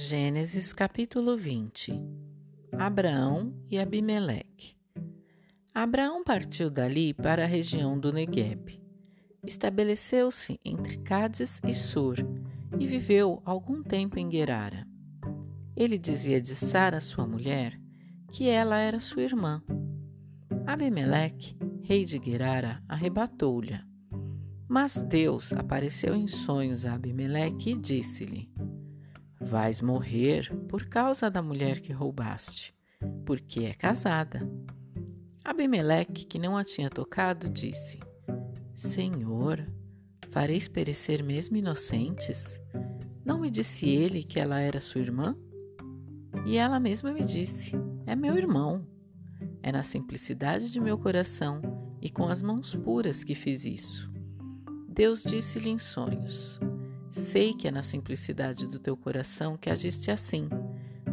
Gênesis capítulo 20 Abraão e Abimeleque Abraão partiu dali para a região do Negueb. Estabeleceu-se entre Cádiz e Sur e viveu algum tempo em Gerara. Ele dizia de Sara, sua mulher, que ela era sua irmã. Abimeleque, rei de Gerara, arrebatou-lhe. Mas Deus apareceu em sonhos a Abimeleque e disse-lhe: Vais morrer por causa da mulher que roubaste, porque é casada. Abimeleque, que não a tinha tocado, disse: Senhor, fareis perecer mesmo inocentes? Não me disse ele que ela era sua irmã? E ela mesma me disse: É meu irmão. É na simplicidade de meu coração e com as mãos puras que fiz isso. Deus disse-lhe em sonhos: Sei que é na simplicidade do teu coração que agiste assim.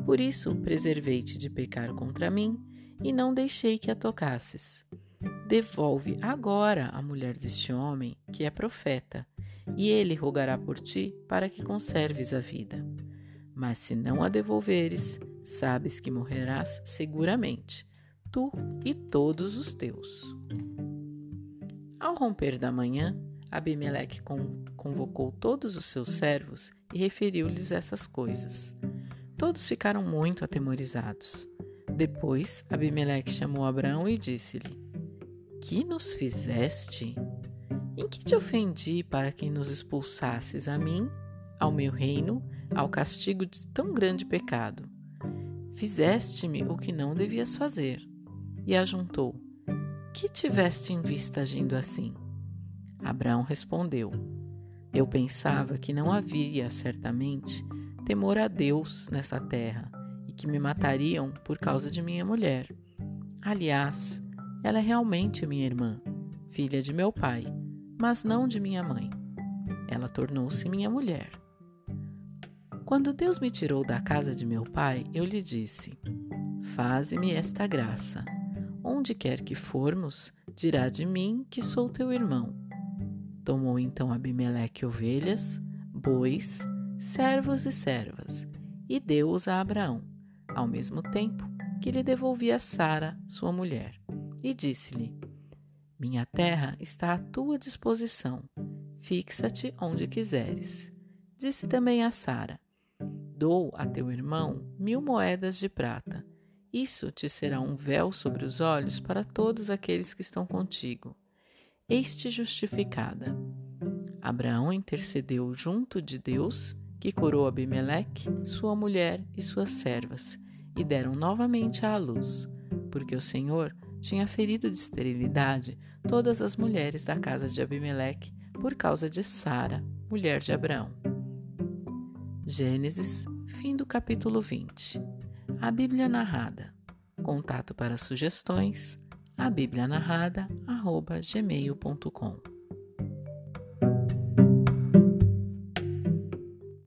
Por isso preservei-te de pecar contra mim e não deixei que a tocasses. Devolve agora a mulher deste homem, que é profeta, e ele rogará por ti para que conserves a vida. Mas se não a devolveres, sabes que morrerás seguramente, tu e todos os teus. Ao romper da manhã, Abimeleque convocou todos os seus servos e referiu-lhes essas coisas. Todos ficaram muito atemorizados. Depois, Abimeleque chamou Abraão e disse-lhe: Que nos fizeste? Em que te ofendi para que nos expulsasses a mim, ao meu reino, ao castigo de tão grande pecado? Fizeste-me o que não devias fazer. E ajuntou: Que tiveste em vista agindo assim? Abraão respondeu: Eu pensava que não havia, certamente, temor a Deus nessa terra e que me matariam por causa de minha mulher. Aliás, ela é realmente minha irmã, filha de meu pai, mas não de minha mãe. Ela tornou-se minha mulher. Quando Deus me tirou da casa de meu pai, eu lhe disse: Faze-me esta graça. Onde quer que formos, dirá de mim que sou teu irmão Tomou então Abimeleque ovelhas, bois, servos e servas, e deu-os a Abraão, ao mesmo tempo que lhe devolvia Sara, sua mulher, e disse-lhe: Minha terra está à tua disposição, fixa-te onde quiseres. Disse também a Sara: Dou a teu irmão mil moedas de prata. Isso te será um véu sobre os olhos para todos aqueles que estão contigo eis-te justificada. Abraão intercedeu junto de Deus, que curou Abimeleque, sua mulher e suas servas, e deram novamente à luz, porque o Senhor tinha ferido de esterilidade todas as mulheres da casa de Abimeleque por causa de Sara, mulher de Abraão. Gênesis, fim do capítulo 20. A Bíblia narrada. Contato para sugestões a Bíblia narrada, arroba gmail.com.